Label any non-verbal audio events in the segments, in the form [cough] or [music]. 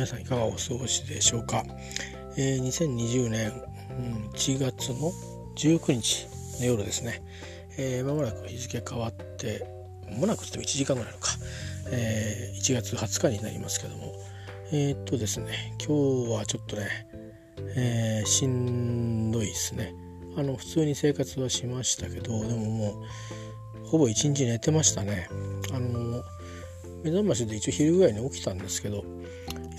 皆さんいかがお過ごしでしょうか、えー、2020年、うん、1月の19日の夜ですね、えー、間もなく日付変わって間もなくっても1時間ぐらいのか、えー、1月20日になりますけども。えー、っとですね今日はちょっとね、えー、しんどいですね。あの普通に生活はしましたけどでももうほぼ一日寝てましたね。あの目覚ましで一応昼ぐらいに起きたんですけど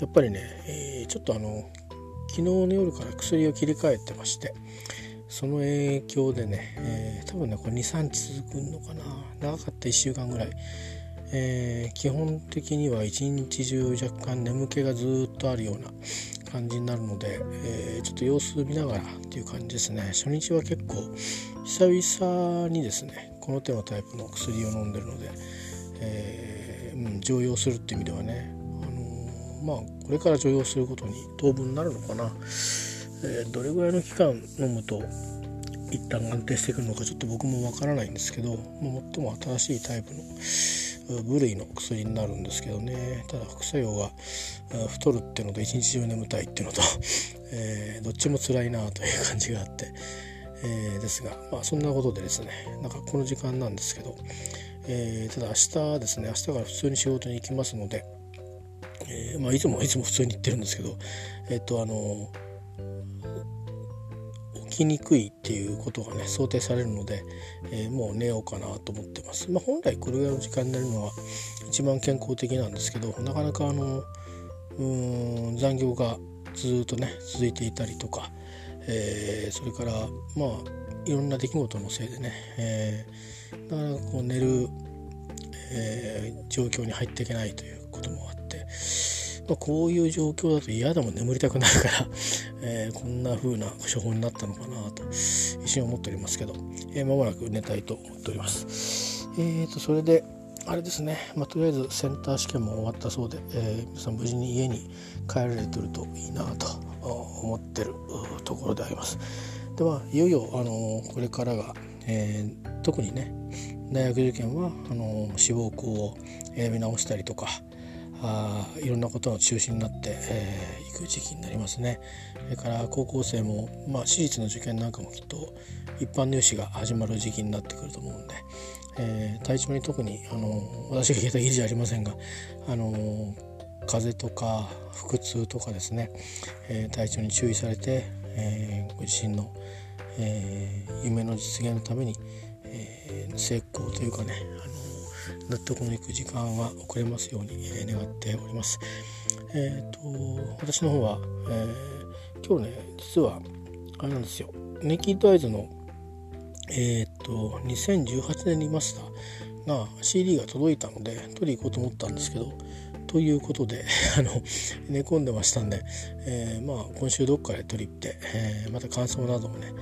やっぱりね、えー、ちょっとあの昨日の夜から薬を切り替えてましてその影響でね、えー、多分ねこれ23日続くのかな。長かった1週間ぐらい、えー、基本的には一日中若干眠気がずっとあるような感じになるので、えー、ちょっと様子見ながらっていう感じですね。初日は結構久々にですねこの手のタイプの薬を飲んでるので、えー、うん、常用するっていう意味ではね、まあこれから常用することに当分なるのかな、えどれぐらいの期間飲むと一旦安定してくるのかちょっと僕もわからないんですけど、まあ、最も新しいタイプの部類の薬になるんですけどね。ただ副作用が太るっていうのと一日中眠たいっていうのと、[laughs] えー、どっちも辛いなという感じがあって、えー、ですがまあそんなことでですねなんかこの時間なんですけど、えー、ただ明日ですね明日から普通に仕事に行きますので、えまあ、いつもいつも普通に行ってるんですけどえっとあの起きにくいっていうことがね想定されるので、えー、もう寝ようかなと思ってます。まあ、本来これぐらいの時間になるのは一番健康的なんですけどなかなかあのうん残業がずっとね続いていたりとか、えー、それからまあいろんな出来事のせいでね、えー、なかなかこう寝る、えー、状況に入っていけないということもあって。まあ、こういう状況だと嫌でも眠りたくなるから [laughs] えー、こんな風な処方になったのかなと一瞬思っておりますけど、えー、間もなく寝たいと思っております。えーと、それであれですね、まあ、とりあえずセンター試験も終わったそうで、えー、皆さん無事に家に帰られてるといいなと思ってるところであります。ではいよいよ、あのこれからが、えー、特にね大学受験はあの志望校を選び直したりとか、あいろんなことの中心になってい、えー、く時期になりますね。それから高校生も、まあ、私立の受験なんかもきっと一般入試が始まる時期になってくると思うんで、えー、体調に特にあの私が言えたらいいじゃありませんがあの風邪とか腹痛とかですね、えー、体調に注意されて、えー、ご自身の、え、夢の実現のために、え、成功というかねあの納得のいく時間は遅れますように、え願っております。えっ、ー、と私の方は、えー、今日ね実はあれなんですよネイキッドアイズのえっ、ー、と2018年リマスターが CD が届いたので取り行こうと思ったんですけどということで [laughs] あの寝込んでましたんで、えー、まあ今週どっかで取り行って、えー、また感想などもね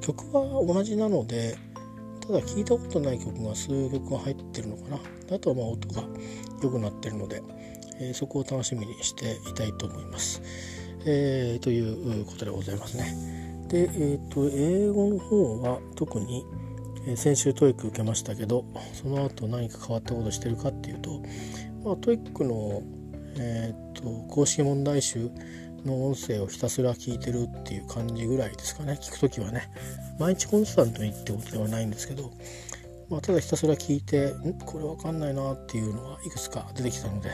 曲は同じなのでただ聞いたことない曲が数曲が入ってるのかなあとはまあ音が良くなってるので、えー、そこを楽しみにしていたいと思います。えー、ということでございますね。で、えーと、英語の方は特に、えー、先週 TOEIC 受けましたけどその後何か変わったことしてるかっていうと、まあ、 TOEIC の、えーと公式問題集の音声をひたすら聞いてるっていう感じぐらいですかね。聞く時はね。毎日コンスタントにってことではないんですけど、まあ、ただひたすら聞いてんこれわかんないなっていうのがいくつか出てきたので、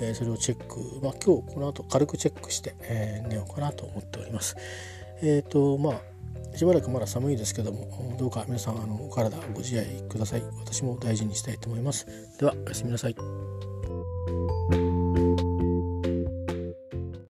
えー、それをチェック、まあ、今日この後軽くチェックして、えー、寝ようかなと思っております。えっ、ー、とまあしばらくまだ寒いですけどもどうか皆さんあのお体ご自愛ください。私も大事にしたいと思います。ではおやすみなさい。